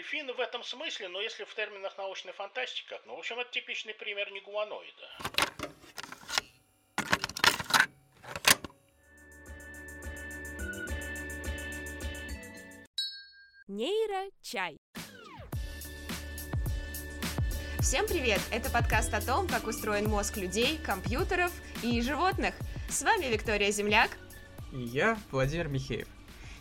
Дельфины в этом смысле, но если в терминах научной фантастики, как, ну, в общем, это типичный пример не гуманоида. Нейрочай. Всем привет! Это подкаст о том, как устроен мозг людей, компьютеров и животных. С вами Виктория Земляк. И я, Владимир Михеев.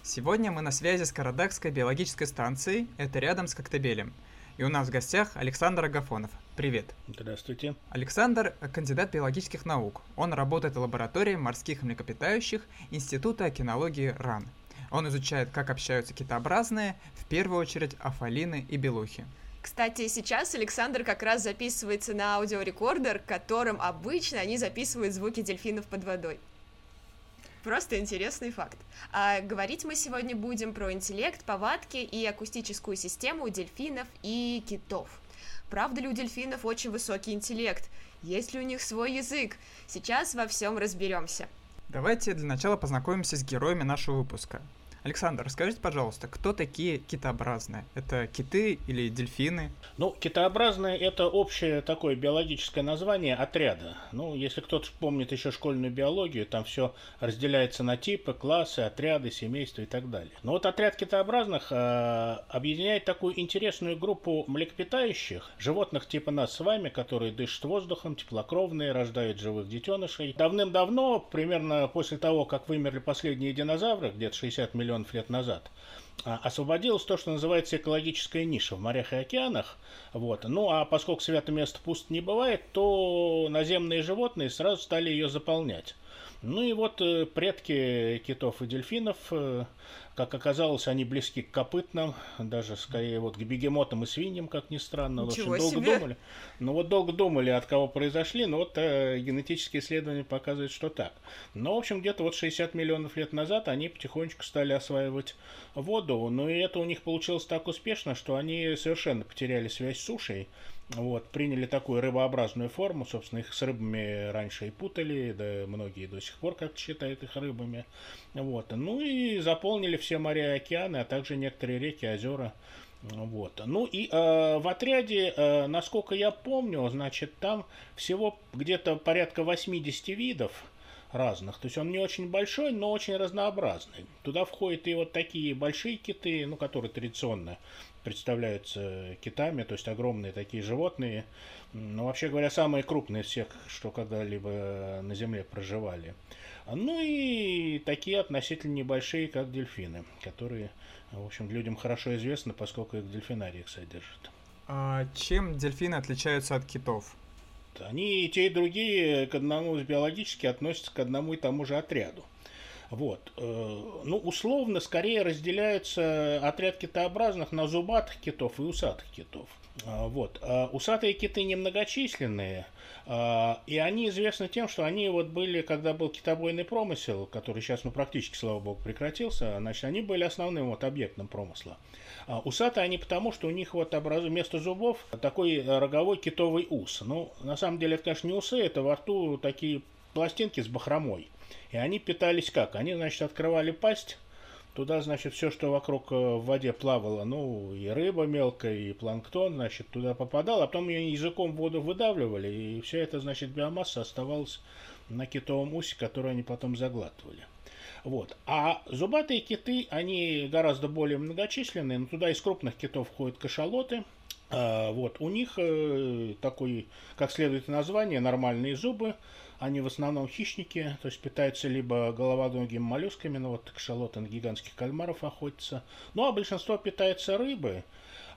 Сегодня мы на связи с Карадакской биологической станцией, это рядом с Коктебелем. И у нас в гостях Александр Агафонов. Привет. Здравствуйте. Александр – кандидат биологических наук. Он работает в лаборатории морских млекопитающих Института океанологии РАН. Он изучает, как общаются китообразные, в первую очередь афалины и белухи. Кстати, сейчас Александр как раз записывается на аудиорекордер, которым обычно они записывают звуки дельфинов под водой. Просто интересный факт. А говорить мы сегодня будем про интеллект, повадки и акустическую систему дельфинов и китов. Правда ли у дельфинов очень высокий интеллект? Есть ли у них свой язык? Сейчас во всем разберемся. Давайте для начала познакомимся с героями нашего выпуска. Александр, расскажите, пожалуйста, кто такие китообразные? Это киты или дельфины? Ну, китообразные – это общее такое биологическое название отряда. Ну, если кто-то помнит еще школьную биологию, там все разделяется на типы, классы, отряды, семейства и так далее. Но вот отряд китообразных э, объединяет такую интересную группу млекопитающих, животных типа нас с вами, которые дышат воздухом, теплокровные, рождают живых детенышей. Давным-давно, примерно после того, как вымерли последние динозавры, где-то 60 миллионов миллионов лет назад, а, освободилось то, что называется экологическая ниша в морях и океанах. Вот. Ну а поскольку святое место пуст не бывает, то наземные животные сразу стали ее заполнять. Ну и вот э, предки китов и дельфинов э, как оказалось, они близки к копытным, даже скорее вот к бегемотам и свиньям, как ни странно. Ничего очень себе. долго думали. Ну вот долго думали, от кого произошли, но вот э, генетические исследования показывают, что так. Но, в общем, где-то вот 60 миллионов лет назад они потихонечку стали осваивать воду. Ну и это у них получилось так успешно, что они совершенно потеряли связь с сушей. Вот, приняли такую рыбообразную форму, собственно, их с рыбами раньше и путали, да многие до сих пор как считают их рыбами. Вот, ну и заполнили все моря и океаны, а также некоторые реки, озера. Вот. Ну и э, в отряде, э, насколько я помню, значит, там всего где-то порядка 80 видов разных. То есть он не очень большой, но очень разнообразный. Туда входят и вот такие большие киты, ну, которые традиционно представляются китами, то есть огромные такие животные. Ну, вообще говоря, самые крупные из всех, что когда-либо на Земле проживали. Ну и такие относительно небольшие, как дельфины, которые, в общем, людям хорошо известны, поскольку их в дельфинариях содержат. А чем дельфины отличаются от китов? Они и те, и другие к одному биологически относятся к одному и тому же отряду. Вот. Э, ну, условно, скорее разделяются отряд китообразных на зубатых китов и усатых китов. А, вот. А усатые киты немногочисленные, а, и они известны тем, что они вот были, когда был китобойный промысел, который сейчас, ну, практически, слава богу, прекратился, значит, они были основным вот объектом промысла. Усатые они потому, что у них вот образ... вместо зубов такой роговой китовый ус. Ну, на самом деле, это, конечно, не усы, это во рту такие пластинки с бахромой. И они питались как? Они, значит, открывали пасть, туда, значит, все, что вокруг э, в воде плавало, ну, и рыба мелкая, и планктон, значит, туда попадал, а потом ее языком в воду выдавливали, и вся эта, значит, биомасса оставалась на китовом усе, который они потом заглатывали. Вот. А зубатые киты, они гораздо более многочисленные, но туда из крупных китов входят кашалоты, а, вот, у них э, такой, как следует название, нормальные зубы, они в основном хищники, то есть питаются либо головоногими моллюсками, ну вот кашалоты на гигантских кальмаров охотятся, ну а большинство питается рыбой.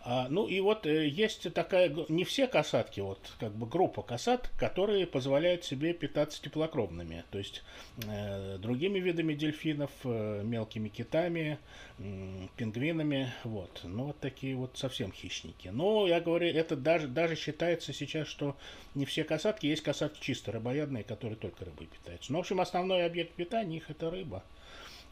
А, ну и вот э, есть такая, не все касатки, вот как бы группа касат, которые позволяют себе питаться теплокровными, то есть э, другими видами дельфинов, э, мелкими китами, э, пингвинами, вот. Ну вот такие вот совсем хищники. Но я говорю, это даже, даже считается сейчас, что не все касатки, есть касатки чисто рыбоядные, которые только рыбой питаются. Ну, в общем, основной объект питания их это рыба.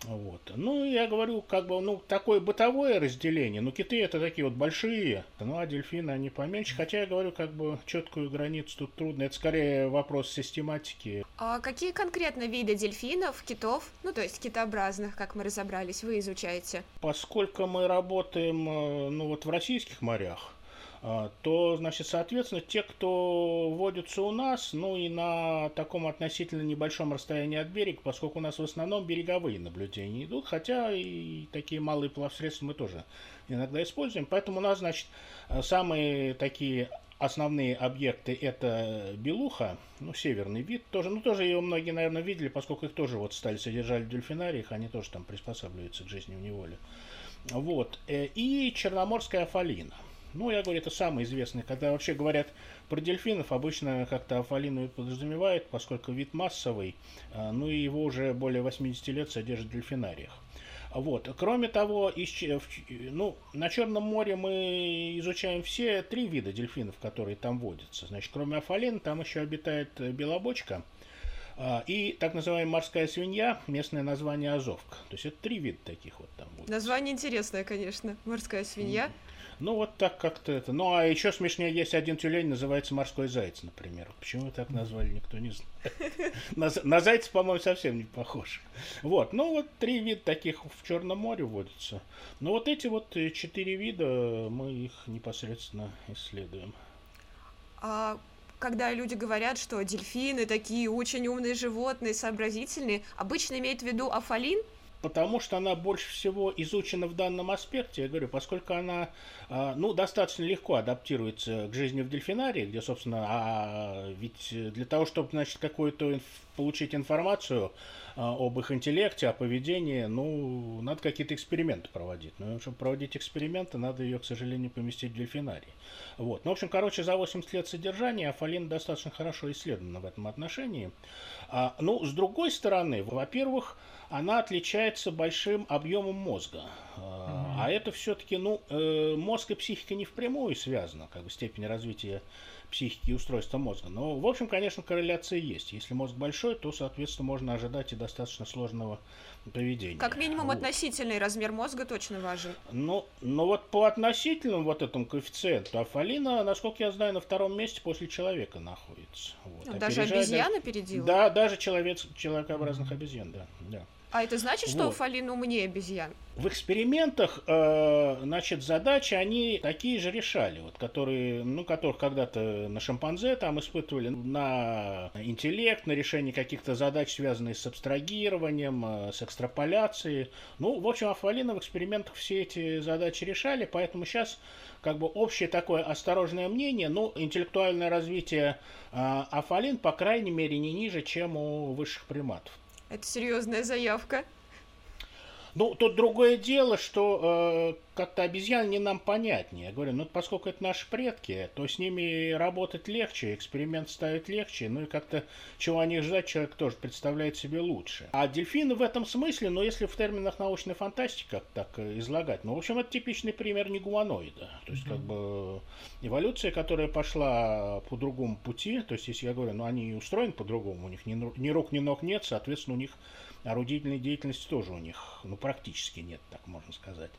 Вот. Ну, я говорю, как бы, ну, такое бытовое разделение. Ну, киты это такие вот большие, ну, а дельфины они поменьше. Хотя я говорю, как бы, четкую границу тут трудно. Это скорее вопрос систематики. А какие конкретно виды дельфинов, китов, ну, то есть китообразных, как мы разобрались, вы изучаете? Поскольку мы работаем, э, ну, вот в российских морях, то, значит, соответственно, те, кто водятся у нас, ну и на таком относительно небольшом расстоянии от берега, поскольку у нас в основном береговые наблюдения идут, хотя и такие малые плавсредства мы тоже иногда используем. Поэтому у нас, значит, самые такие основные объекты это белуха, ну, северный вид тоже. Ну, тоже ее многие, наверное, видели, поскольку их тоже вот стали содержать в дельфинариях, они тоже там приспосабливаются к жизни в неволе. Вот. Э, и черноморская афалина – ну, я говорю, это самый известный. Когда вообще говорят про дельфинов, обычно как-то афалину подразумевают, поскольку вид массовый, а, ну и его уже более 80 лет содержат в дельфинариях. Вот. Кроме того, ну, на Черном море мы изучаем все три вида дельфинов, которые там водятся. Значит, кроме афалина, там еще обитает белобочка а, и так называемая морская свинья, местное название азовка. То есть это три вида таких вот там водится. Название интересное, конечно. Морская свинья. Ну, вот так как-то это. Ну, а еще смешнее есть один тюлень, называется морской заяц, например. Почему так назвали, никто не знает. На, на зайца, по-моему, совсем не похож. Вот, ну вот три вида таких в Черном море водятся. Но вот эти вот э, четыре вида, мы их непосредственно исследуем. А когда люди говорят, что дельфины такие очень умные животные, сообразительные, обычно имеют в виду афалин – потому что она больше всего изучена в данном аспекте, я говорю, поскольку она, а, ну, достаточно легко адаптируется к жизни в дельфинарии, где, собственно, а ведь для того, чтобы, значит, какую-то инф- получить информацию об их интеллекте, о поведении, ну, надо какие-то эксперименты проводить. Но чтобы проводить эксперименты, надо ее, к сожалению, поместить в дельфинарий. Вот. Ну, в общем, короче, за 80 лет содержания Афалина достаточно хорошо исследована в этом отношении. А, ну, с другой стороны, во-первых, она отличается большим объемом мозга. Mm-hmm. А это все-таки, ну, э, мозг и психика не впрямую связаны, как бы степень развития психики и устройства мозга. Но, в общем, конечно, корреляция есть. Если мозг большой, то, соответственно, можно ожидать и достаточно сложного поведения. Как минимум вот. относительный размер мозга точно важен. Ну, ну вот по относительному вот этому коэффициенту Афалина, насколько я знаю, на втором месте после человека находится. Вот. Ну, даже обезьяна даже... передила? Да, даже человек, человекообразных обезьян, да. да. А это значит, что вот. Фалин умнее обезьян? В экспериментах, э, значит, задачи они такие же решали, вот, которые, ну, которых когда-то на шимпанзе там испытывали на интеллект, на решение каких-то задач, связанных с абстрагированием, э, с экстраполяцией. Ну, в общем, Афалина в экспериментах все эти задачи решали, поэтому сейчас как бы общее такое осторожное мнение, ну, интеллектуальное развитие э, Афалин, по крайней мере, не ниже, чем у высших приматов. Это серьезная заявка. Ну, тут другое дело, что э, как-то обезьян не нам понятнее. Я говорю, ну, поскольку это наши предки, то с ними работать легче, эксперимент ставить легче, ну и как-то чего о них ждать человек тоже представляет себе лучше. А дельфины в этом смысле, ну, если в терминах научной фантастики так излагать, ну, в общем, это типичный пример негуманоида. То есть, mm-hmm. как бы, эволюция, которая пошла по другому пути, то есть, если я говорю, ну, они устроены по-другому, у них ни, ни рук, ни ног нет, соответственно, у них орудительной деятельности тоже у них, ну, практически нет, так можно сказать.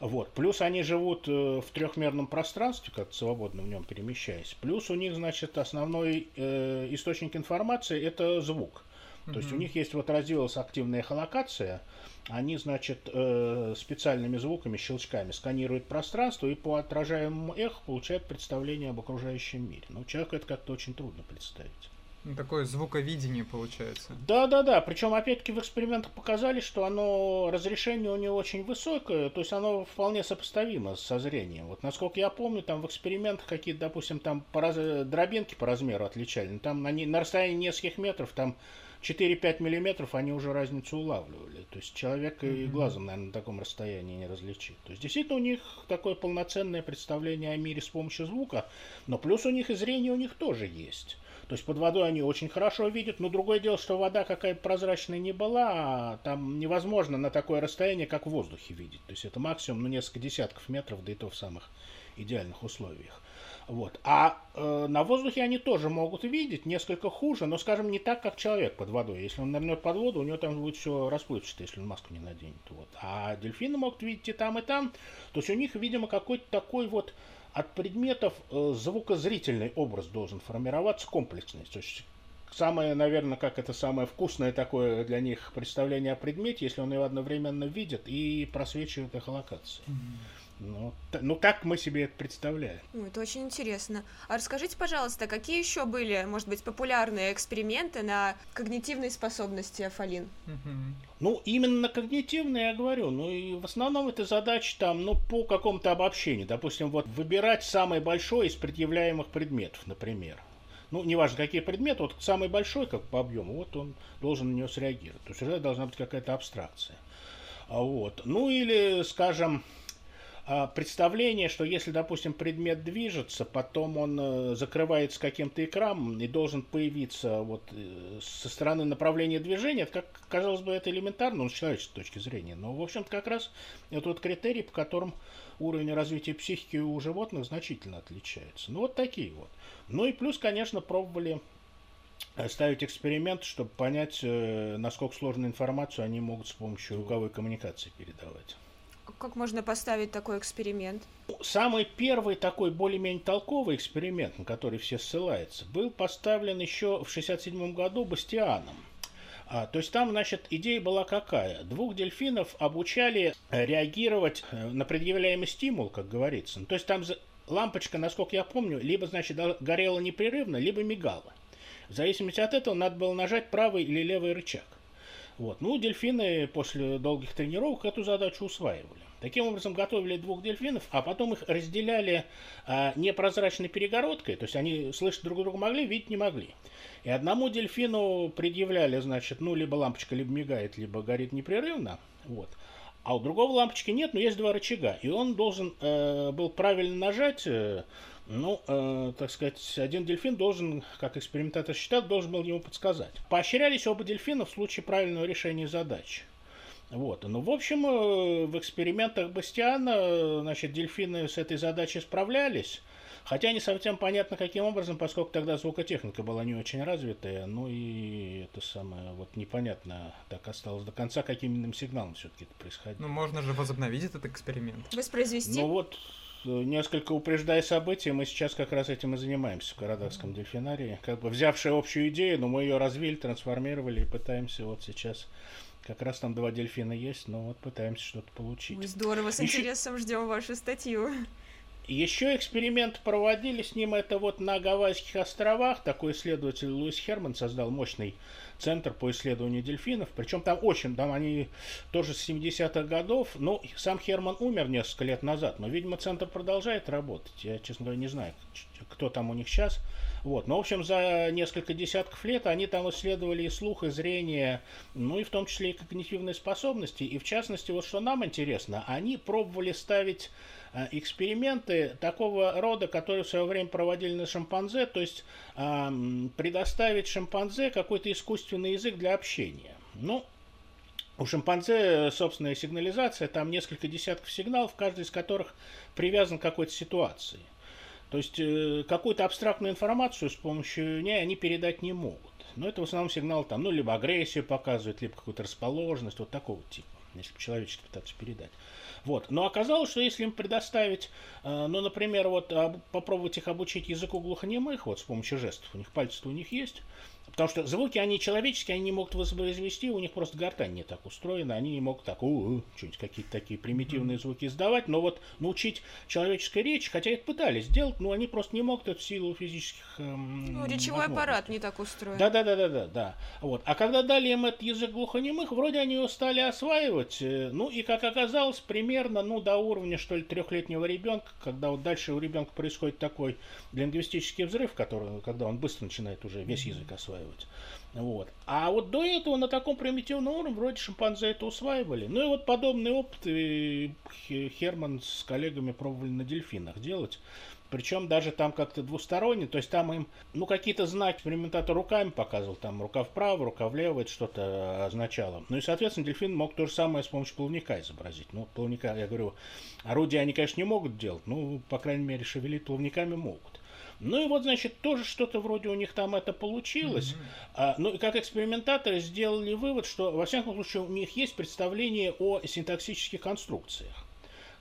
Вот. Плюс они живут э, в трехмерном пространстве, как свободно в нем перемещаясь. Плюс у них, значит, основной э, источник информации – это звук. То mm-hmm. есть у них есть вот развилась активная эхолокация, они, значит, э, специальными звуками, щелчками сканируют пространство и по отражаемому эху получают представление об окружающем мире. Но человеку это как-то очень трудно представить. Ну, такое звуковидение получается. Да, да, да. Причем, опять-таки, в экспериментах показали, что оно разрешение у него очень высокое, то есть оно вполне сопоставимо со зрением. Вот насколько я помню, там в экспериментах какие-то, допустим, там по раз... дробинки по размеру отличали. Ну, там они на расстоянии нескольких метров, там 4-5 миллиметров они уже разницу улавливали. То есть человек mm-hmm. и глазом, наверное, на таком расстоянии не различит. То есть действительно у них такое полноценное представление о мире с помощью звука, но плюс у них и зрение у них тоже есть. То есть под водой они очень хорошо видят, но другое дело, что вода какая-то прозрачная не была, а там невозможно на такое расстояние, как в воздухе видеть. То есть это максимум ну, несколько десятков метров, да и то в самых идеальных условиях. Вот. А э, на воздухе они тоже могут видеть несколько хуже, но, скажем, не так, как человек под водой. Если он нырнет под воду, у него там будет все расплывчато, если он маску не наденет. Вот. А дельфины могут видеть и там, и там. То есть у них, видимо, какой-то такой вот от предметов э, звукозрительный образ должен формироваться комплексный. То есть самое, наверное, как это самое вкусное такое для них представление о предмете, если он его одновременно видит и просвечивает эхолокации. Mm-hmm. Ну, ну, так мы себе это представляем. Ну, это очень интересно. А расскажите, пожалуйста, какие еще были, может быть, популярные эксперименты на когнитивные способности Афалин? Ну, именно когнитивные я говорю. Ну, и в основном это задачи там, ну, по какому-то обобщению. Допустим, вот выбирать самый большой из предъявляемых предметов, например. Ну, неважно, какие предметы, вот самый большой, как по объему, вот он должен на него среагировать. То есть уже должна быть какая-то абстракция. А вот. Ну, или, скажем, представление, что если, допустим, предмет движется, потом он э, закрывается каким-то экраном и должен появиться вот э, со стороны направления движения, как казалось бы, это элементарно, ну, с точки зрения. Но, в общем-то, как раз это вот критерий, по которым уровень развития психики у животных значительно отличается. Ну, вот такие вот. Ну и плюс, конечно, пробовали э, ставить эксперимент, чтобы понять, насколько сложную информацию они могут с помощью звуковой коммуникации передавать как можно поставить такой эксперимент? Самый первый такой более-менее толковый эксперимент, на который все ссылаются, был поставлен еще в 1967 году Бастианом. А, то есть там, значит, идея была какая? Двух дельфинов обучали э, реагировать э, на предъявляемый стимул, как говорится. То есть там лампочка, насколько я помню, либо, значит, горела непрерывно, либо мигала. В зависимости от этого надо было нажать правый или левый рычаг. Вот. Ну, дельфины после долгих тренировок эту задачу усваивали. Таким образом, готовили двух дельфинов, а потом их разделяли а, непрозрачной перегородкой, то есть они слышать друг друга могли, видеть не могли. И одному дельфину предъявляли, значит, ну, либо лампочка либо мигает, либо горит непрерывно, вот. А у другого лампочки нет, но есть два рычага, и он должен э, был правильно нажать, э, ну, э, так сказать, один дельфин должен, как экспериментатор считал, должен был ему подсказать. Поощрялись оба дельфина в случае правильного решения задачи. Вот. Ну, в общем, э, в экспериментах Бастиана, значит, дельфины с этой задачей справлялись. Хотя не совсем понятно, каким образом, поскольку тогда звукотехника была не очень развитая, ну и это самое, вот непонятно так осталось до конца, каким именно сигналом все-таки это происходило. Ну, можно же возобновить этот эксперимент. Воспроизвести? Ну вот, несколько упреждая события, мы сейчас как раз этим и занимаемся в Карадакском дельфинарии. Как бы взявшие общую идею, но мы ее развили, трансформировали и пытаемся вот сейчас как раз там два дельфина есть, но вот пытаемся что-то получить. Ой, здорово, с Еще... интересом ждем вашу статью. Еще эксперимент проводили с ним, это вот на Гавайских островах. Такой исследователь Луис Херман создал мощный центр по исследованию дельфинов. Причем там очень, там они тоже с 70-х годов. Ну, сам Херман умер несколько лет назад, но, видимо, центр продолжает работать. Я, честно говоря, не знаю, кто там у них сейчас. Вот. Но, в общем, за несколько десятков лет они там исследовали и слух, и зрение, ну и в том числе и когнитивные способности. И в частности, вот что нам интересно, они пробовали ставить эксперименты такого рода, которые в свое время проводили на шимпанзе, то есть э, предоставить шимпанзе какой-то искусственный язык для общения. Ну, у шимпанзе собственная сигнализация, там несколько десятков сигналов, каждый из которых привязан к какой-то ситуации. То есть э, какую-то абстрактную информацию с помощью ней они передать не могут. Но это в основном сигнал там, ну, либо агрессию показывает, либо какую-то расположенность, вот такого типа, если бы человечески пытаться передать. Вот. Но оказалось, что если им предоставить, э, ну, например, вот попробовать их обучить языку глухонемых, вот с помощью жестов, у них пальцы у них есть, Потому что звуки, они человеческие, они не могут воспроизвести, у них просто гортань не так устроена, они не могут так, что-нибудь какие-то такие примитивные звуки издавать, но вот научить человеческой речи, хотя это пытались сделать, но они просто не могут эту силу физических эм, Ну, речевой аппарат не так устроен. Да-да-да-да-да, да. Вот. А когда дали им этот язык глухонемых, вроде они его стали осваивать, э, ну и, как оказалось, примерно, ну, до уровня, что ли, трехлетнего ребенка, когда вот дальше у ребенка происходит такой лингвистический взрыв, который, когда он быстро начинает уже весь язык осваивать, усваивать. Вот. А вот до этого на таком примитивном уровне вроде шимпанзе это усваивали. Ну и вот подобный опыт Херман с коллегами пробовали на дельфинах делать. Причем даже там как-то двусторонне, то есть там им, ну, какие-то знаки экспериментатор руками показывал, там рука вправо, рука влево, это что-то означало. Ну и, соответственно, дельфин мог то же самое с помощью плавника изобразить. Ну, плавника, я говорю, орудия они, конечно, не могут делать, ну, по крайней мере, шевелить плавниками могут. Ну и вот, значит, тоже что-то вроде у них там это получилось. Mm-hmm. А, ну и как экспериментаторы сделали вывод, что, во всяком случае, у них есть представление о синтаксических конструкциях.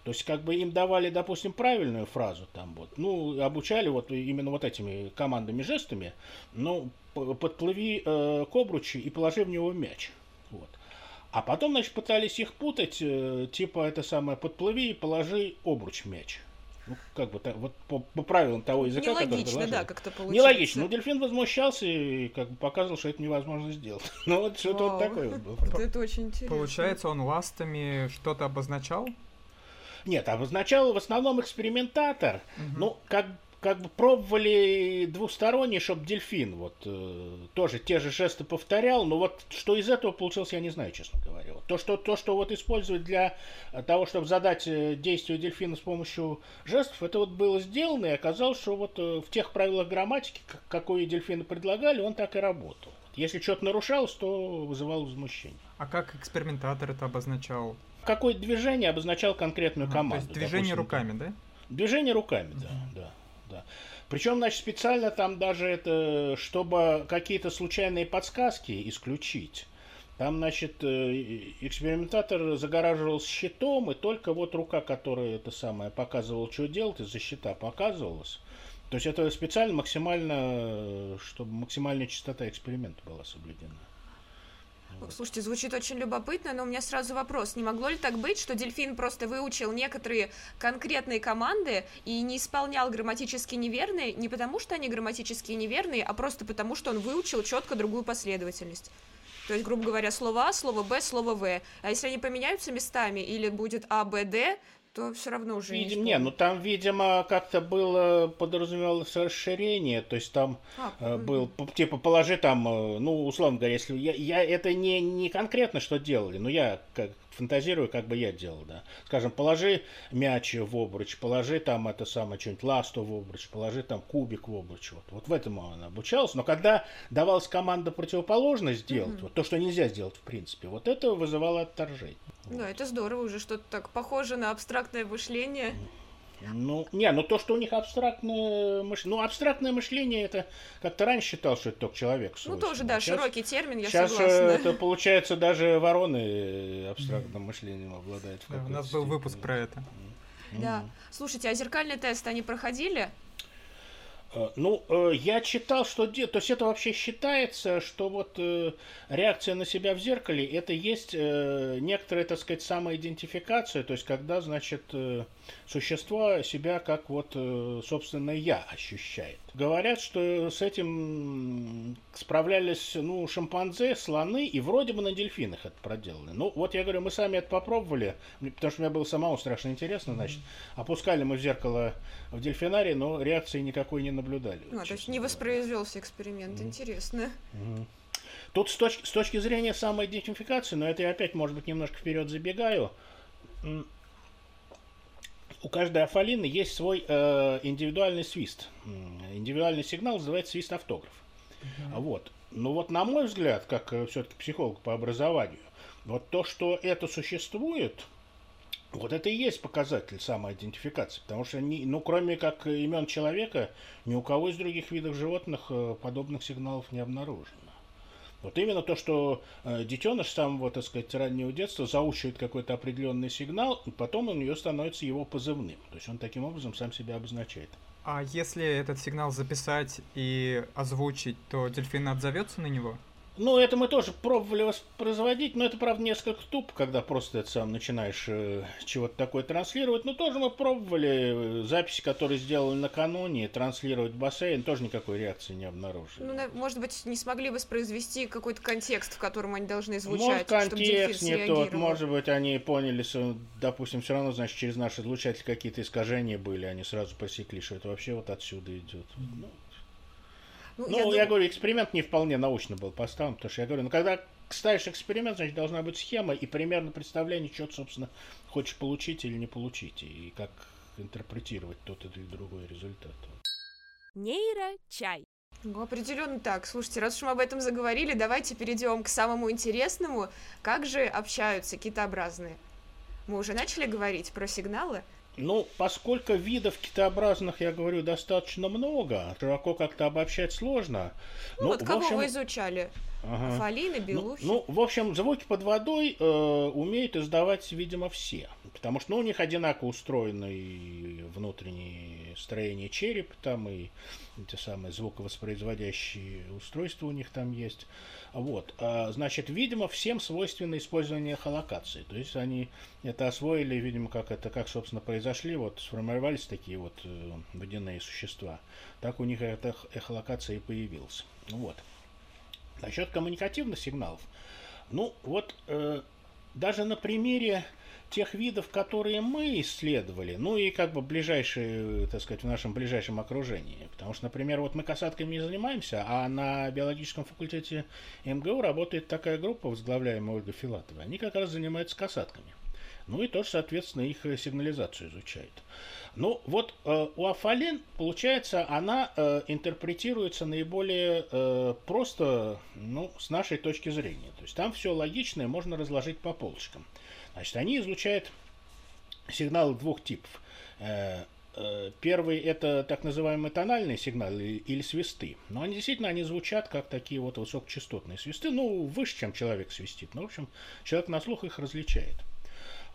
То есть, как бы им давали, допустим, правильную фразу там вот, ну, обучали вот именно вот этими командами жестами, ну, подплыви э, к обручи и положи в него мяч. Вот. А потом, значит, пытались их путать, э, типа это самое, подплыви и положи обруч мяч. Ну, как бы, так, вот по, по правилам того языка, Нелогично, да, как-то получается. Нелогично. Ну, дельфин возмущался и как бы показывал, что это невозможно сделать. Ну, вот что-то вот такое вот было. Вот это очень интересно. Получается, он ластами что-то обозначал? Нет, обозначал в основном экспериментатор. Угу. Ну, как как бы пробовали двусторонний, чтобы дельфин вот э, тоже те же жесты повторял, но вот что из этого получилось, я не знаю, честно говоря. Вот то, что, то, что вот использовать для того, чтобы задать э, действие дельфина с помощью жестов, это вот было сделано, и оказалось, что вот э, в тех правилах грамматики, какое дельфины предлагали, он так и работал. Если что-то нарушалось, то вызывало возмущение. А как экспериментатор это обозначал? Какое движение обозначал конкретную команду. То есть движение допустим, руками, да? Движение руками, да, да, да. Причем, значит, специально там даже это, чтобы какие-то случайные подсказки исключить. Там, значит, э, экспериментатор загораживался щитом, и только вот рука, которая это самое показывала, что делать, из-за щита показывалась. То есть это специально максимально, чтобы максимальная частота эксперимента была соблюдена. Слушайте, звучит очень любопытно, но у меня сразу вопрос. Не могло ли так быть, что дельфин просто выучил некоторые конкретные команды и не исполнял грамматически неверные не потому, что они грамматически неверные, а просто потому, что он выучил четко другую последовательность? То есть, грубо говоря, слово А, слово Б, слово В. А если они поменяются местами, или будет А, Б, Д, то все равно уже Видим, не, не, ну там, видимо, как-то было подразумевалось расширение, то есть там а, э, был, типа, положи там, э, ну, условно говоря, если я, я это не, не конкретно что делали, но я как фантазирую, как бы я делал, да. Скажем, положи мяч в обруч, положи там это самое что-нибудь ласту в обруч, положи там кубик в обруч. Вот, вот в этом он обучался. Но когда давалась команда противоположно сделать, mm-hmm. вот то, что нельзя сделать в принципе, вот это вызывало отторжение. Да, вот. это здорово, уже что-то так похоже на абстрактное мышление. Ну, не, ну то, что у них абстрактное мышление. Ну, абстрактное мышление это как-то раньше считал, что это только человек. Ну, тоже, да, сейчас, широкий термин, я сейчас согласна. Сейчас это получается даже вороны абстрактным мышлением обладают. Да, у нас был выпуск про это. Да. Слушайте, а зеркальный тест они проходили? Э, ну, э, я читал, что... То есть это вообще считается, что вот э, реакция на себя в зеркале, это есть некоторая, так сказать, самоидентификация, то есть когда, значит, существо себя как вот собственное «я» ощущает. Говорят, что с этим справлялись, ну, шимпанзе, слоны, и вроде бы на дельфинах это проделали. Ну, вот я говорю, мы сами это попробовали, потому что мне было самому страшно интересно, значит, опускали мы в зеркало в дельфинарии, но реакции никакой не наблюдали. А, то есть не воспроизвелся эксперимент, интересно. Тут с точки, с точки зрения самоидентификации, но это я опять, может быть, немножко вперед забегаю, у каждой афалины есть свой э, индивидуальный свист. Индивидуальный сигнал называется свист автограф. Uh-huh. Вот. Ну вот, на мой взгляд, как э, все-таки психолог по образованию, вот то, что это существует, вот это и есть показатель самоидентификации, потому что, ни, ну, кроме как имен человека, ни у кого из других видов животных э, подобных сигналов не обнаружено. Вот именно то, что э, детеныш с самого, так сказать, раннего детства заучивает какой-то определенный сигнал, и потом у нее становится его позывным. То есть он таким образом сам себя обозначает. А если этот сигнал записать и озвучить, то дельфин отзовется на него? Ну, это мы тоже пробовали воспроизводить, но это, правда, несколько туп, когда просто это сам начинаешь э, чего-то такое транслировать. Но тоже мы пробовали э, записи, которые сделали накануне, транслировать в бассейн, тоже никакой реакции не обнаружили. Ну, может быть, не смогли воспроизвести какой-то контекст, в котором они должны звучать, Может, контекст не тот, может быть, они поняли, что, допустим, все равно, значит, через наш излучатель какие-то искажения были, они сразу посекли, что это вообще вот отсюда идет. Ну, Ну, я, дум... я говорю, эксперимент не вполне научно был поставлен, потому что я говорю, ну, когда ставишь эксперимент, значит, должна быть схема и примерно представление, что ты, собственно, хочешь получить или не получить, и как интерпретировать тот или другой результат. Нейро-чай. Ну, определенно так. Слушайте, раз уж мы об этом заговорили, давайте перейдем к самому интересному. Как же общаются китообразные? Мы уже начали говорить про сигналы? Ну, поскольку видов китообразных, я говорю, достаточно много, широко как-то обобщать сложно. Ну, ну вот кого общем... вы изучали? Ага. Афалины, белухи? Ну, ну, в общем, звуки под водой э, умеют издавать, видимо, все. Потому что ну, у них одинаково устроены и внутренние строения черепа, там и те самые звуковоспроизводящие устройства у них там есть. Вот. А, значит, видимо, всем свойственно использование эхолокации. То есть они это освоили, видимо, как это, как, собственно, произошли, вот сформировались такие вот э, водяные существа. Так у них эта эхолокация и появилась. Вот. Насчет коммуникативных сигналов. Ну, вот э, даже на примере тех видов, которые мы исследовали, ну и как бы ближайшие, так сказать, в нашем ближайшем окружении. Потому что, например, вот мы касатками не занимаемся, а на биологическом факультете МГУ работает такая группа, возглавляемая Ольга Филатова. Они как раз занимаются касатками. Ну и тоже, соответственно, их сигнализацию изучают. Ну, вот э, у Афалин, получается, она э, интерпретируется наиболее э, просто, ну, с нашей точки зрения. То есть там все логичное можно разложить по полочкам. Значит, они излучают сигналы двух типов. Э, э, первый это так называемые тональные сигналы или свисты. Но они действительно они звучат как такие вот высокочастотные свисты. Ну, выше, чем человек свистит. Но, в общем, человек на слух их различает.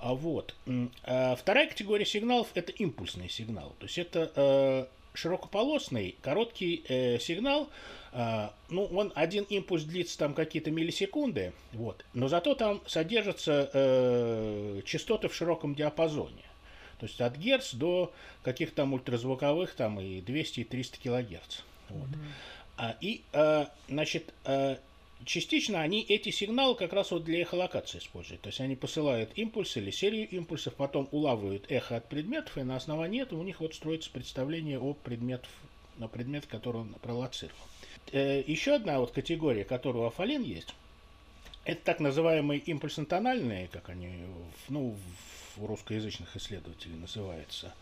А вот. А вторая категория сигналов – это импульсные сигналы. То есть это э, широкополосный, короткий э, сигнал. Э, ну, он один импульс длится там какие-то миллисекунды, вот. Но зато там содержатся э, частоты в широком диапазоне. То есть от герц до каких-то там ультразвуковых там и 200 и 300 килогерц. Вот. Mm-hmm. А, и, э, значит, э, частично они эти сигналы как раз вот для эхолокации используют. То есть они посылают импульсы или серию импульсов, потом улавливают эхо от предметов, и на основании этого у них вот строится представление о предметах, на предмет, который он пролоцировал. Э, еще одна вот категория, которая у Афалин есть, это так называемые импульсно-тональные, как они ну, в русскоязычных исследователей называется.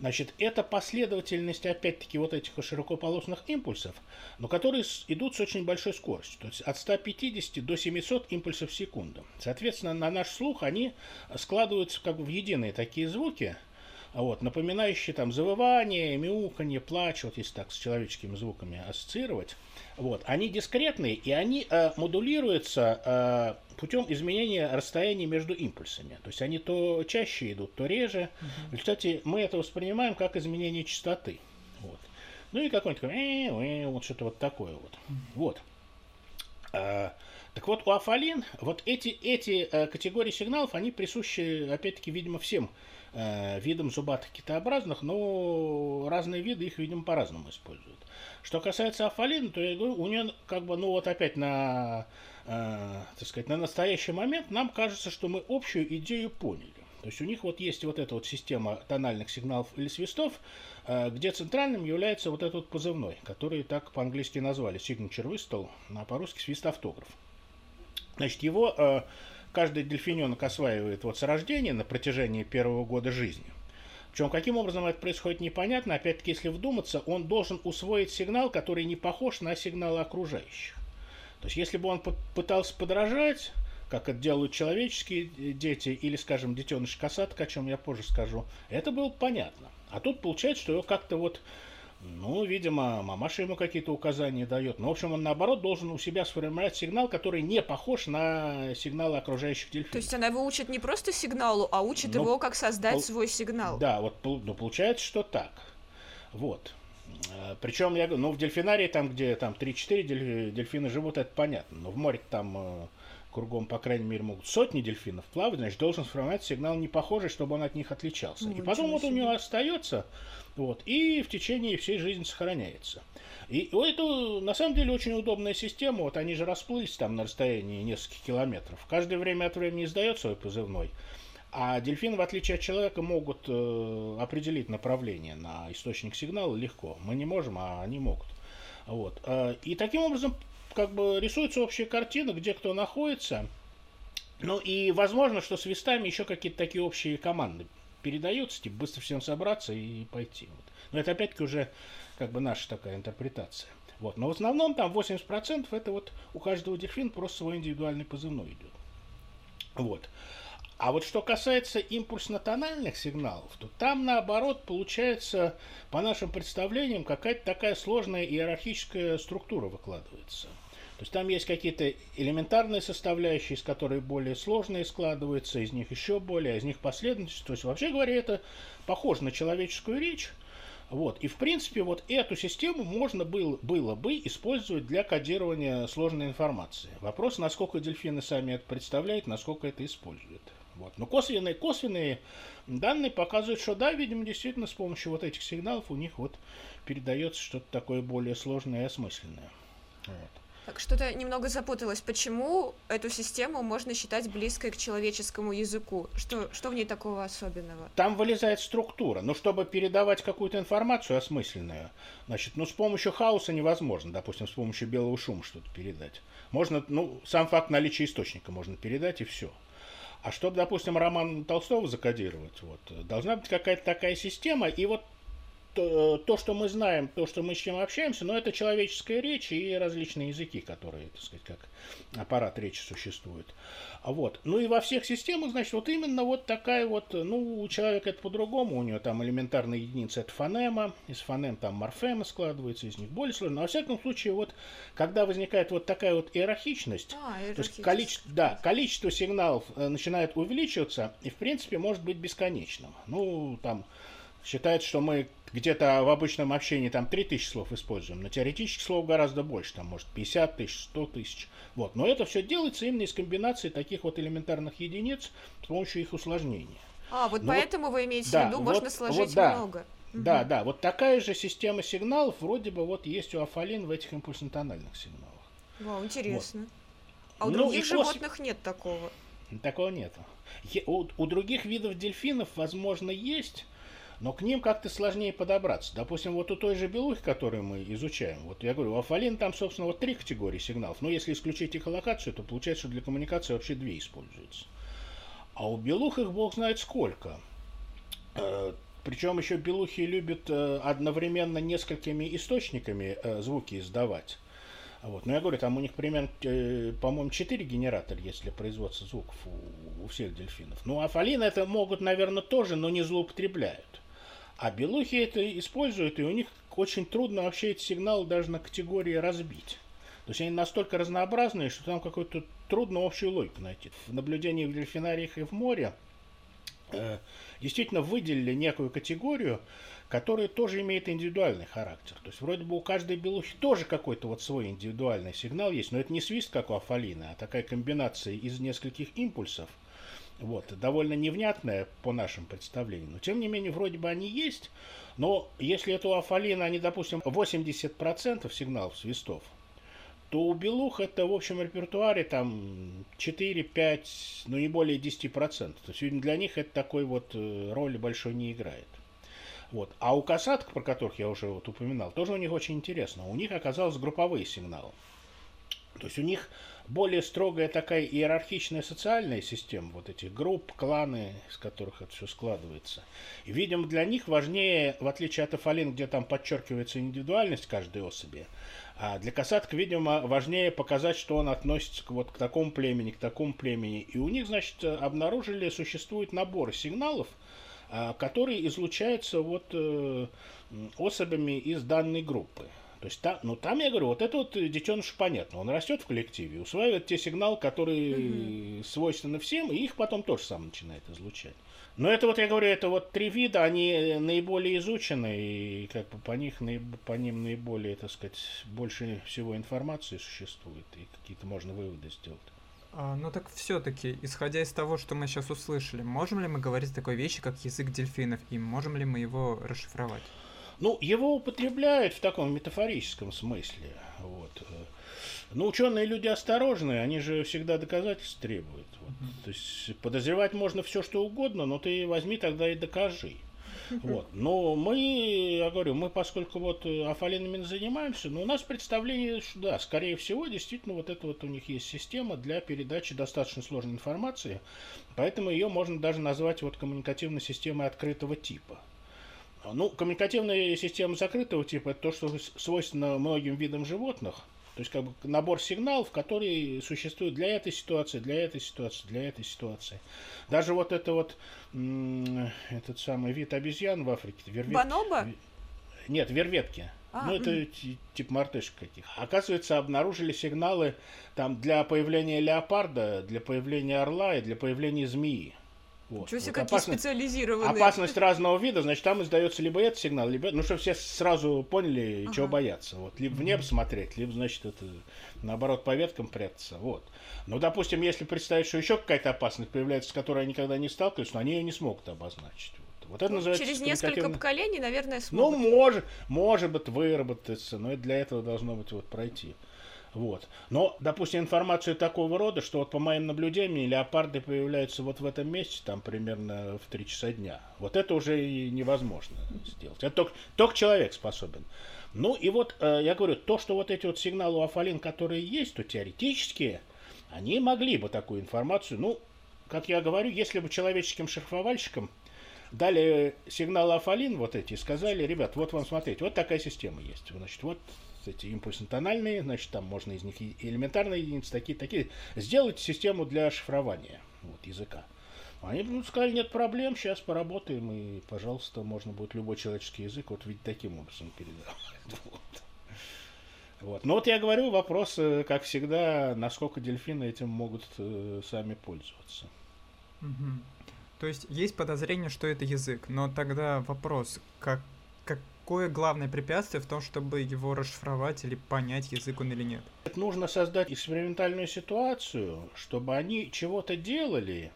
Значит, это последовательность, опять-таки, вот этих широкополосных импульсов, но которые идут с очень большой скоростью, то есть от 150 до 700 импульсов в секунду. Соответственно, на наш слух они складываются как бы в единые такие звуки, вот, напоминающие там завывание, мяуканье, плач, вот если так с человеческими звуками ассоциировать. Вот, они дискретные, и они э, модулируются э, путем изменения расстояния между импульсами. То есть они то чаще идут, то реже. Uh-huh. Кстати, мы это воспринимаем как изменение частоты. Вот. Ну и какой-нибудь такой, вот что-то вот такое вот. Uh-huh. Вот. А, так вот, у Афалин вот эти, эти э, категории сигналов, они присущи, опять-таки, видимо, всем э, видам зубатых китообразных, но разные виды их, видимо, по-разному используют. Что касается Афалина, то я говорю, у нее как бы, ну вот опять на, э, так сказать, на настоящий момент нам кажется, что мы общую идею поняли. То есть у них вот есть вот эта вот система тональных сигналов или свистов, э, где центральным является вот этот позывной, который так по-английски назвали signature whistle, а по-русски свист-автограф. Значит, его э, каждый дельфиненок осваивает вот с рождения на протяжении первого года жизни. Причем каким образом это происходит непонятно. Опять-таки, если вдуматься, он должен усвоить сигнал, который не похож на сигналы окружающих. То есть, если бы он пытался подражать, как это делают человеческие дети, или, скажем, детеныш касатка, о чем я позже скажу, это было понятно. А тут получается, что его как-то вот ну, видимо, мамаша ему какие-то указания дает. Но, в общем, он, наоборот, должен у себя сформировать сигнал, который не похож на сигналы окружающих дельфинов. То есть она его учит не просто сигналу, а учит ну, его, как создать пол... свой сигнал. Да, вот ну, получается, что так. Вот. Э, Причем, я говорю, ну, в дельфинарии, там, где там 3-4 дельфины живут, это понятно. Но в море там э, кругом, по крайней мере, могут сотни дельфинов плавать, значит, должен сформировать сигнал не похожий, чтобы он от них отличался. Ну, и потом вот у него остается вот, и в течение всей жизни сохраняется. И это на самом деле очень удобная система. Вот они же расплылись там на расстоянии нескольких километров. Каждое время от времени издает свой позывной. А дельфины, в отличие от человека, могут э, определить направление на источник сигнала легко. Мы не можем, а они могут. Вот. А, и таким образом как бы рисуется общая картина, где кто находится. Ну и возможно, что с вестами еще какие-то такие общие команды передаются, типа быстро всем собраться и пойти. Вот. Но это опять-таки уже как бы наша такая интерпретация. Вот. Но в основном там 80% это вот у каждого дельфина просто свой индивидуальный позывной идет. Вот. А вот что касается импульсно-тональных сигналов, то там наоборот получается, по нашим представлениям, какая-то такая сложная иерархическая структура выкладывается. То есть там есть какие-то элементарные составляющие, из которых более сложные складываются, из них еще более, а из них последовательность. То есть, вообще говоря, это похоже на человеческую речь. Вот. И, в принципе, вот эту систему можно было, было бы использовать для кодирования сложной информации. Вопрос, насколько дельфины сами это представляют, насколько это используют. Вот. Но косвенные, косвенные данные показывают, что да, видимо, действительно с помощью вот этих сигналов у них вот передается что-то такое более сложное и осмысленное. Вот. Так, что-то немного запуталось. Почему эту систему можно считать близкой к человеческому языку? Что, что в ней такого особенного? Там вылезает структура. Но чтобы передавать какую-то информацию осмысленную, значит, ну, с помощью хаоса невозможно, допустим, с помощью белого шума что-то передать. Можно, ну, сам факт наличия источника можно передать, и все. А чтобы, допустим, роман Толстого закодировать, вот, должна быть какая-то такая система, и вот то, то, что мы знаем, то, что мы с чем общаемся, но это человеческая речь и различные языки, которые, так сказать, как аппарат речи существует. Вот. Ну и во всех системах, значит, вот именно вот такая вот, ну, у человека это по-другому, у него там элементарная единица это фонема, из фонем там морфемы складываются, из них более сложные. Но во всяком случае, вот, когда возникает вот такая вот иерархичность, а, то есть количество, да, количество сигналов э, начинает увеличиваться и, в принципе, может быть бесконечным. Ну, там, считается, что мы где-то в обычном общении там 3000 слов используем, но теоретически слов гораздо больше, там может 50 тысяч, 100 тысяч. Вот. Но это все делается именно из комбинации таких вот элементарных единиц с помощью их усложнения. А, вот но поэтому вот, вы имеете да, в виду, вот, можно сложить вот, да, много. Да, угу. да, вот такая же система сигналов вроде бы вот есть у Афалин в этих импульсно-тональных сигналах. Вау, интересно. Вот. А у ну, других животных кос... нет такого? Такого нет. У, у других видов дельфинов, возможно, есть, но к ним как-то сложнее подобраться. Допустим, вот у той же белухи, которую мы изучаем, вот я говорю, у афалин там, собственно, вот три категории сигналов. Но если исключить эхолокацию, то получается, что для коммуникации вообще две используются. А у белух их бог знает сколько. Э, Причем еще белухи любят э, одновременно несколькими источниками э, звуки издавать. Вот. Но я говорю, там у них примерно, по-моему, 4 генератора есть для производства звуков у, у всех дельфинов. Ну, а фалины это могут, наверное, тоже, но не злоупотребляют. А белухи это используют, и у них очень трудно вообще эти сигналы даже на категории разбить. То есть они настолько разнообразные, что там какую-то трудно общую логику найти. В наблюдениях в дельфинариях и в море э, действительно выделили некую категорию, которая тоже имеет индивидуальный характер. То есть вроде бы у каждой белухи тоже какой-то вот свой индивидуальный сигнал есть, но это не свист, как у афалины, а такая комбинация из нескольких импульсов – вот, довольно невнятная по нашим представлениям. Но, тем не менее, вроде бы они есть. Но если это у Афалина, они, допустим, 80% сигналов свистов, то у Белух это в общем репертуаре там 4-5, ну не более 10%. То есть, для них это такой вот э, роли большой не играет. Вот. А у касаток, про которых я уже вот упоминал, тоже у них очень интересно. У них оказалось групповые сигналы. То есть у них более строгая такая иерархичная социальная система, вот этих групп, кланы, из которых это все складывается. И, видимо, для них важнее, в отличие от Афалин, где там подчеркивается индивидуальность каждой особи, а для касатка, видимо, важнее показать, что он относится к, вот, к такому племени, к такому племени. И у них, значит, обнаружили, существует набор сигналов, а, которые излучаются вот э, особями из данной группы. То есть там, ну там я говорю, вот это вот детеныш понятно, он растет в коллективе, усваивает те сигналы, которые угу. свойственны всем, и их потом тоже сам начинает излучать. Но это вот я говорю, это вот три вида, они наиболее изучены, и как бы по них по ним наиболее, так сказать, больше всего информации существует, и какие-то можно выводы сделать. А, ну так все-таки, исходя из того, что мы сейчас услышали, можем ли мы говорить о такой вещи, как язык дельфинов, и можем ли мы его расшифровать? Ну, его употребляют в таком метафорическом смысле. Вот. Но ученые люди осторожные, они же всегда доказательств требуют. Вот. То есть подозревать можно все, что угодно, но ты возьми тогда и докажи. Вот. Но мы, я говорю, мы поскольку вот афалинами занимаемся, но у нас представление, что да, скорее всего, действительно вот это вот у них есть система для передачи достаточно сложной информации, поэтому ее можно даже назвать вот коммуникативной системой открытого типа. Ну, коммуникативная система закрытого типа это то, что свойственно многим видам животных. То есть как бы набор сигналов, который существует для этой ситуации, для этой ситуации, для этой ситуации. Даже вот это вот этот самый вид обезьян в Африке. Верветки, Бонобо? Нет, верветки. А, ну, это типа мартышек каких. Оказывается, обнаружили сигналы там для появления леопарда, для появления орла и для появления змеи. Вот. Ничего себе, вот какие опасность, специализированные. Опасность разного вида, значит, там издается либо этот сигнал, либо... Ну, чтобы все сразу поняли, ага. чего бояться. Вот. Либо в небо смотреть, либо, значит, это наоборот по веткам прятаться. Вот. Ну, допустим, если представить, что еще какая-то опасность появляется, с которой они никогда не сталкивались, но они ее не смогут обозначить. Вот, это ну, называется Через несколько поколений, наверное, смогут. Ну, может, может быть, выработаться, но для этого должно быть вот пройти. Вот. Но, допустим, информацию такого рода, что вот по моим наблюдениям леопарды появляются вот в этом месте, там примерно в 3 часа дня. Вот это уже и невозможно сделать. Это только, только человек способен. Ну и вот, э, я говорю, то, что вот эти вот сигналы Афалин, которые есть, то теоретически они могли бы такую информацию, ну, как я говорю, если бы человеческим шифровальщикам дали сигналы Афалин вот эти и сказали, ребят, вот вам смотреть, вот такая система есть. Значит, вот эти импульсно-тональные, значит, там можно из них и элементарные единицы, такие, такие. Сделать систему для шифрования вот, языка. Они ну, сказали, нет проблем, сейчас поработаем, и, пожалуйста, можно будет любой человеческий язык вот видеть таким образом передавать. Вот. Вот. Но вот я говорю, вопрос, э, как всегда, насколько дельфины этим могут э, сами пользоваться. Угу. То есть есть подозрение, что это язык, но тогда вопрос, как какое главное препятствие в том, чтобы его расшифровать или понять, язык он или нет? Нужно создать экспериментальную ситуацию, чтобы они чего-то делали,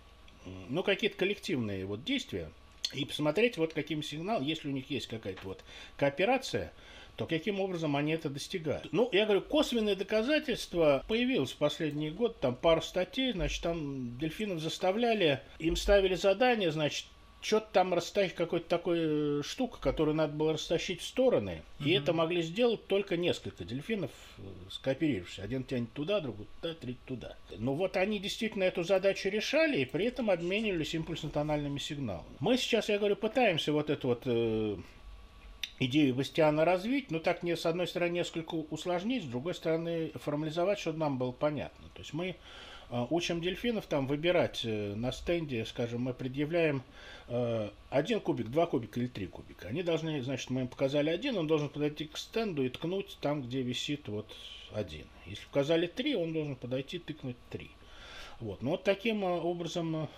ну, какие-то коллективные вот действия, и посмотреть, вот каким сигналом, если у них есть какая-то вот кооперация, то каким образом они это достигают. Ну, я говорю, косвенные доказательства появилось в последний год, там пару статей, значит, там дельфинов заставляли, им ставили задание, значит, что-то там растащить, какой-то такой э, штука, которую надо было растащить в стороны. Mm-hmm. И это могли сделать только несколько дельфинов, э, скооперировавшись. Один тянет туда, другой туда, третий туда. Но вот они действительно эту задачу решали и при этом обменивались импульсно-тональными сигналами. Мы сейчас, я говорю, пытаемся вот эту вот э, идею Бастиана развить, но так не с одной стороны несколько усложнить, с другой стороны формализовать, чтобы нам было понятно. То есть мы учим дельфинов там выбирать э, на стенде, скажем, мы предъявляем Э, один кубик, два кубика или три кубика. Они должны, значит, мы им показали один, он должен подойти к стенду и ткнуть там, где висит вот один. Если показали три, он должен подойти тыкнуть три. Вот. Ну вот таким э, образом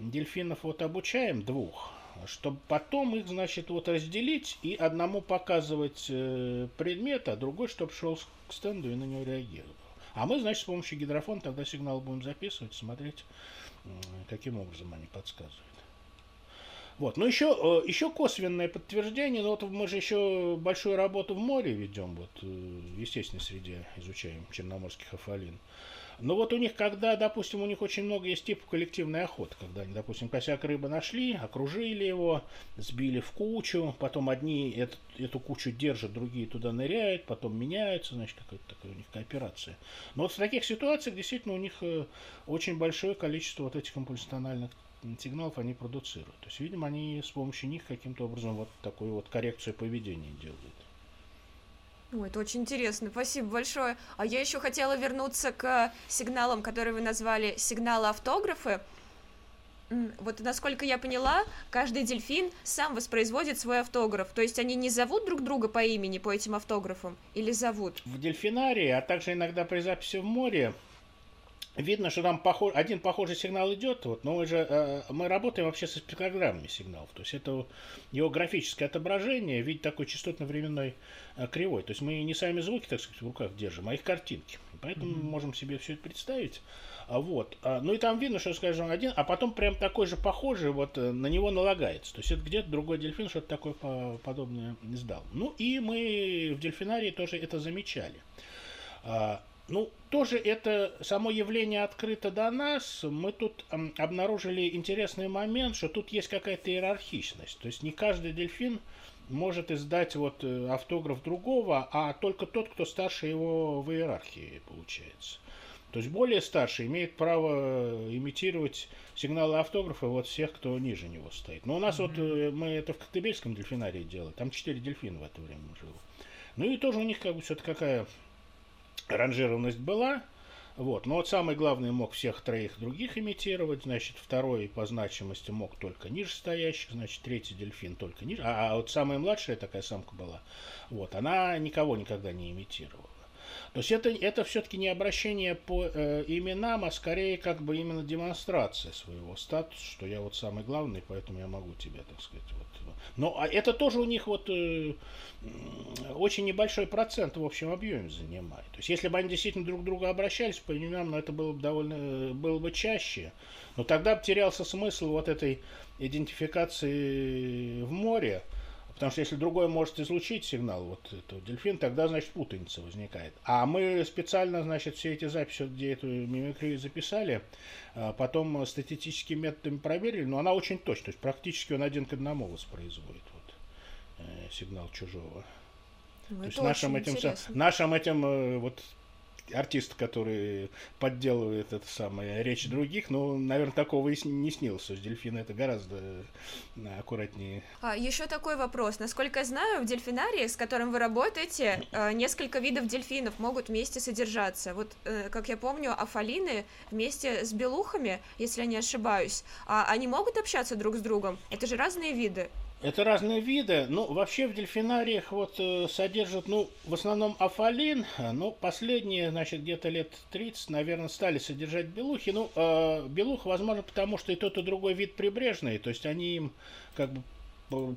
дельфинов вот обучаем двух, чтобы потом их, значит, вот разделить и одному показывать предмет, а другой, чтобы шел к стенду и на него реагировал. А мы, значит, с помощью гидрофона тогда сигнал будем записывать, смотреть, каким образом они подсказывают. Вот. Но еще, э, еще косвенное подтверждение, ну вот мы же еще большую работу в море ведем, вот э, в естественной среде изучаем черноморских афалин. Но вот у них, когда, допустим, у них очень много есть типов коллективной охоты, когда они, допустим, косяк рыбы нашли, окружили его, сбили в кучу, потом одни эту, эту кучу держат, другие туда ныряют, потом меняются, значит, какая-то такая у них кооперация. Но вот в таких ситуациях действительно у них э, очень большое количество вот этих импульсиональных сигналов они продуцируют. То есть, видимо, они с помощью них каким-то образом вот такую вот коррекцию поведения делают. Ой, это очень интересно. Спасибо большое. А я еще хотела вернуться к сигналам, которые вы назвали сигналы автографы. Вот насколько я поняла, каждый дельфин сам воспроизводит свой автограф. То есть они не зовут друг друга по имени по этим автографам или зовут? В дельфинарии, а также иногда при записи в море видно, что там похож, один похожий сигнал идет, вот, но мы же э, мы работаем вообще со спектрограммами сигналов, то есть это его графическое отображение в виде такой частотно-временной э, кривой, то есть мы не сами звуки, так сказать, в руках держим, а их картинки, поэтому mm-hmm. мы можем себе все это представить. А, вот. А, ну и там видно, что, скажем, один, а потом прям такой же похожий вот э, на него налагается. То есть это где-то другой дельфин что-то такое подобное издал. Ну и мы в дельфинарии тоже это замечали. Ну, тоже это само явление открыто до нас. Мы тут м, обнаружили интересный момент, что тут есть какая-то иерархичность. То есть не каждый дельфин может издать вот э, автограф другого, а только тот, кто старше его в иерархии, получается. То есть более старший имеет право имитировать сигналы автографа вот всех, кто ниже него стоит. Но у нас mm-hmm. вот э, мы это в Коктебельском дельфинарии делали, там четыре дельфина в это время жило. Ну и тоже у них как бы все-таки какая ранжированность была. Вот. Но вот самый главный мог всех троих других имитировать, значит, второй по значимости мог только ниже стоящих, значит, третий дельфин только ниже. А, а вот самая младшая такая самка была, вот, она никого никогда не имитировала. То есть это, это все-таки не обращение по э, именам, а скорее как бы именно демонстрация своего статуса, что я вот самый главный, поэтому я могу тебя, так сказать, вот. Но а это тоже у них вот э, очень небольшой процент в общем объеме занимает. То есть если бы они действительно друг к другу обращались по именам, ну, это было бы довольно было бы чаще, но тогда бы терялся смысл вот этой идентификации в море, Потому что если другой может излучить сигнал, вот этого дельфин, тогда, значит, путаница возникает. А мы специально, значит, все эти записи, где эту мимикрию записали, а потом статистическими методами проверили, но она очень точна. То есть практически он один к одному воспроизводит вот, э, сигнал чужого. Ну, То есть нашим этим, нашим этим э, вот артист, который подделывает это самое речь других, ну, наверное, такого и не снился. С дельфина это гораздо э, аккуратнее. А, еще такой вопрос. Насколько я знаю, в дельфинарии, с которым вы работаете, э, несколько видов дельфинов могут вместе содержаться. Вот, э, как я помню, афалины вместе с белухами, если я не ошибаюсь, а они могут общаться друг с другом? Это же разные виды. Это разные виды. Ну, вообще в дельфинариях вот э, содержат, ну, в основном афалин. Ну, последние, значит, где-то лет 30, наверное, стали содержать белухи. Ну, э, белух, возможно, потому что и тот, и другой вид прибрежный. То есть они им как бы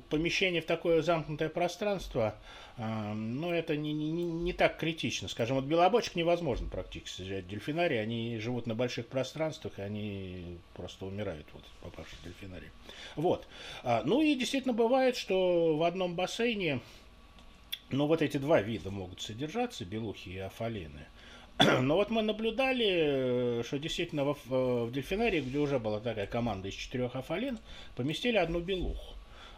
помещение в такое замкнутое пространство, э, ну, это не, не, не так критично. Скажем, вот белобочек невозможно практически содержать в дельфинарии. Они живут на больших пространствах, и они просто умирают, вот, попавшие в дельфинарий. Вот. А, ну и действительно бывает, что в одном бассейне, ну вот эти два вида могут содержаться, белухи и афалины. Но вот мы наблюдали, что действительно в, в дельфинарии, где уже была такая команда из четырех афалин, поместили одну белуху.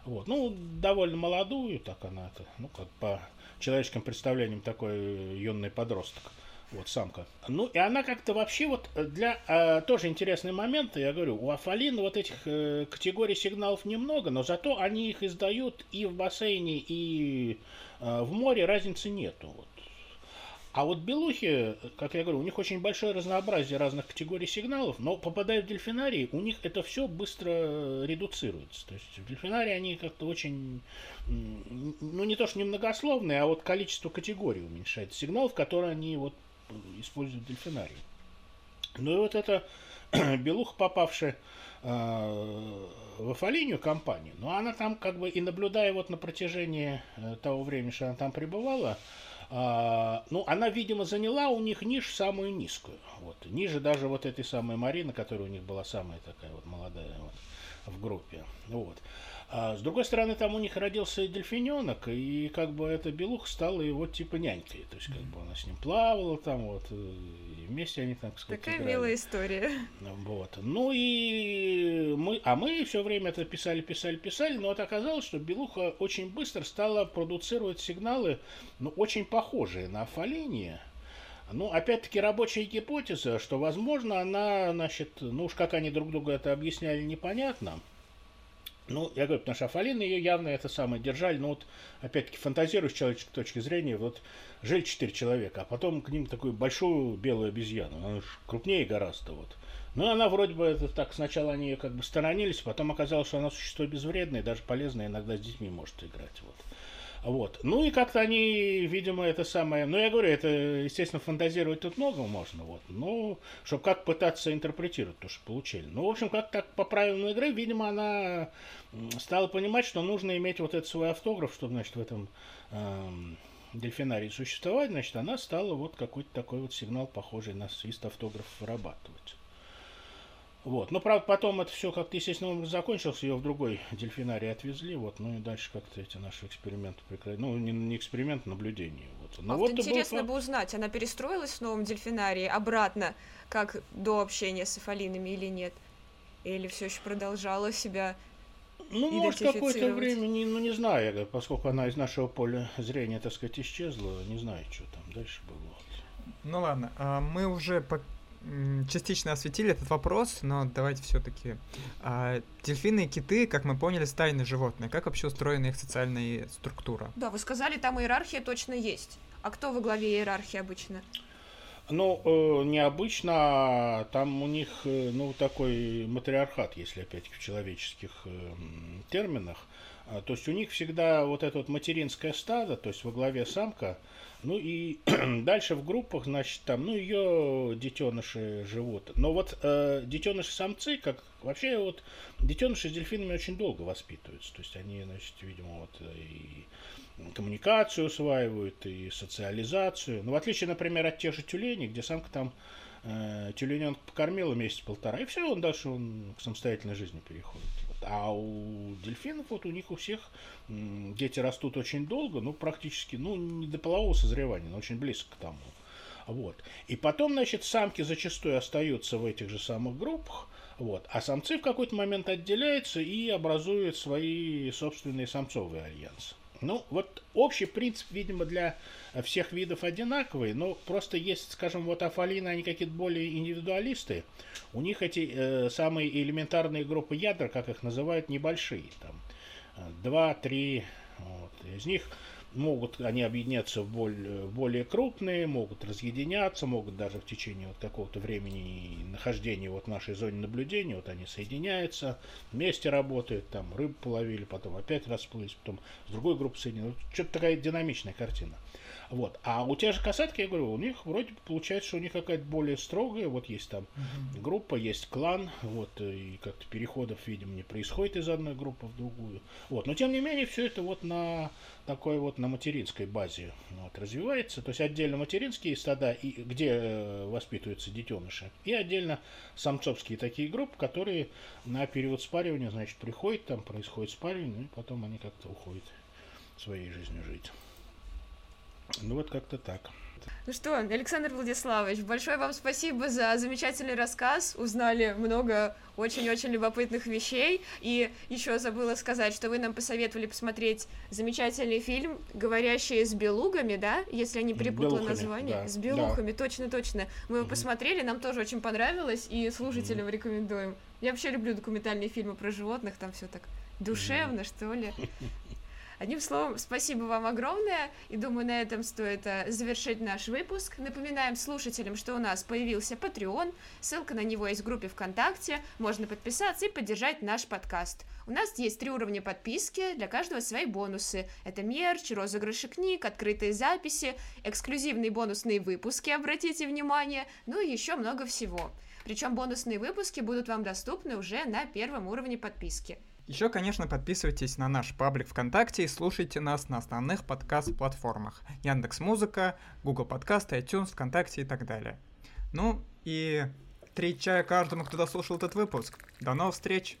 Вот. Ну, довольно молодую, так она, ну, как по человеческим представлениям, такой юный подросток. Вот, самка. Ну, и она как-то вообще вот для... Э, тоже интересный момент, я говорю, у Афалины вот этих э, категорий сигналов немного, но зато они их издают и в бассейне, и э, в море, разницы нету. Вот. А вот белухи, как я говорю, у них очень большое разнообразие разных категорий сигналов, но попадая в дельфинарий, у них это все быстро редуцируется. То есть в дельфинарии они как-то очень, ну не то что немногословные, а вот количество категорий уменьшается сигналов, которые они вот используют дельфинарий. Ну и вот эта белуха, попавшая э, в Афалинию компанию, но она там как бы и наблюдая вот на протяжении э, того времени, что она там пребывала, э, ну, она, видимо, заняла у них нишу самую низкую. Вот, ниже даже вот этой самой Марины, которая у них была самая такая вот молодая вот, в группе. Вот. А с другой стороны, там у них родился дельфиненок, и как бы эта белуха стала его типа нянькой. То есть, как бы она с ним плавала там, вот, и вместе они, так сказать, Такая играли. милая история. Вот. Ну и мы, а мы все время это писали, писали, писали, но вот оказалось, что белуха очень быстро стала продуцировать сигналы, ну, очень похожие на афаление. Ну, опять-таки, рабочая гипотеза, что, возможно, она, значит, ну уж как они друг другу это объясняли, непонятно. Ну, я говорю, потому что Афалины ее явно это самое держали. Ну, вот, опять-таки, фантазирую с человеческой точки зрения, вот жили четыре человека, а потом к ним такую большую белую обезьяну. Она крупнее гораздо, вот. Ну, она вроде бы, это так, сначала они ее как бы сторонились, потом оказалось, что она существо безвредное, даже полезное, иногда с детьми может играть, вот. Вот. Ну и как-то они, видимо, это самое... Ну, я говорю, это, естественно, фантазировать тут много можно, вот. Ну, чтобы как пытаться интерпретировать то, что получили. Ну, в общем, как так по правилам игры, видимо, она стала понимать, что нужно иметь вот этот свой автограф, чтобы, значит, в этом эм, дельфинарии существовать, значит, она стала вот какой-то такой вот сигнал, похожий на свист автограф, вырабатывать. Вот. Но, правда, потом это все как-то естественно образом закончилось, ее в другой дельфинарий отвезли, вот, ну и дальше как-то эти наши эксперименты прекратили. Ну, не, не эксперимент, наблюдение. Вот. Ну, а вот интересно был... бы узнать, она перестроилась в новом дельфинарии обратно, как до общения с эфалинами или нет? Или все еще продолжала себя ну, может, какое-то время, не, ну, не знаю, поскольку она из нашего поля зрения, так сказать, исчезла, не знаю, что там дальше было. Ну ладно, а мы уже по частично осветили этот вопрос, но давайте все-таки. А, дельфины и киты, как мы поняли, стайные животные. Как вообще устроена их социальная структура? Да, вы сказали, там иерархия точно есть. А кто во главе иерархии обычно? Ну, э, необычно, а там у них, э, ну, такой матриархат, если опять в человеческих э, терминах. А, то есть у них всегда вот это вот материнское стадо, то есть во главе самка, ну и дальше в группах, значит, там, ну, ее детеныши живут. Но вот э, детеныши-самцы, как вообще вот детеныши с дельфинами очень долго воспитываются. То есть они, значит, видимо, вот и коммуникацию усваивают, и социализацию. Ну, в отличие, например, от тех же тюленей, где самка там э, тюлененка покормила месяц-полтора, и все, он дальше он к самостоятельной жизни переходит. А у дельфинов, вот у них у всех дети растут очень долго, ну, практически, ну, не до полового созревания, но очень близко к тому. Вот. И потом, значит, самки зачастую остаются в этих же самых группах, вот, а самцы в какой-то момент отделяются и образуют свои собственные самцовые альянсы. Ну, вот общий принцип, видимо, для всех видов одинаковый, но просто есть, скажем, вот афалины, они какие-то более индивидуалисты, у них эти э, самые элементарные группы ядер, как их называют, небольшие, там, э, два, три, вот, из них могут они объединяться в более, более крупные, могут разъединяться, могут даже в течение вот какого-то времени нахождения вот в нашей зоне наблюдения, вот они соединяются, вместе работают, там рыбу половили, потом опять расплылись, потом с другой группой соединяются. Что-то такая динамичная картина. Вот. А у тех же касатки, я говорю, у них вроде получается, что у них какая-то более строгая, вот есть там uh-huh. группа, есть клан, вот, и как-то переходов, видимо, не происходит из одной группы в другую. Вот. Но тем не менее, все это вот на такой вот на материнской базе вот, развивается. То есть отдельно материнские стада, и, где э, воспитываются детеныши, и отдельно самцовские такие группы, которые на период спаривания, значит, приходят, там происходит спаривание, ну и потом они как-то уходят своей жизнью жить. Ну вот как-то так. Ну что, Александр Владиславович, большое вам спасибо за замечательный рассказ. Узнали много очень-очень любопытных вещей. И еще забыла сказать, что вы нам посоветовали посмотреть замечательный фильм «Говорящие с белугами», да? Если я не перепутала белухами, название. Да, с белухами, точно-точно. Да. Мы его посмотрели, нам тоже очень понравилось, и слушателям угу. рекомендуем. Я вообще люблю документальные фильмы про животных, там все так душевно, что ли. Одним словом, спасибо вам огромное, и думаю, на этом стоит э, завершить наш выпуск. Напоминаем слушателям, что у нас появился Patreon, ссылка на него есть в группе ВКонтакте, можно подписаться и поддержать наш подкаст. У нас есть три уровня подписки, для каждого свои бонусы. Это мерч, розыгрыши книг, открытые записи, эксклюзивные бонусные выпуски, обратите внимание, ну и еще много всего. Причем бонусные выпуски будут вам доступны уже на первом уровне подписки. Еще, конечно, подписывайтесь на наш паблик ВКонтакте и слушайте нас на основных подкаст-платформах. Яндекс Музыка, Google Подкасты, iTunes, ВКонтакте и так далее. Ну и три чая каждому, кто дослушал этот выпуск. До новых встреч!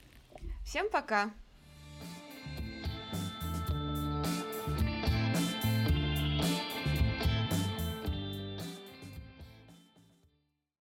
Всем пока!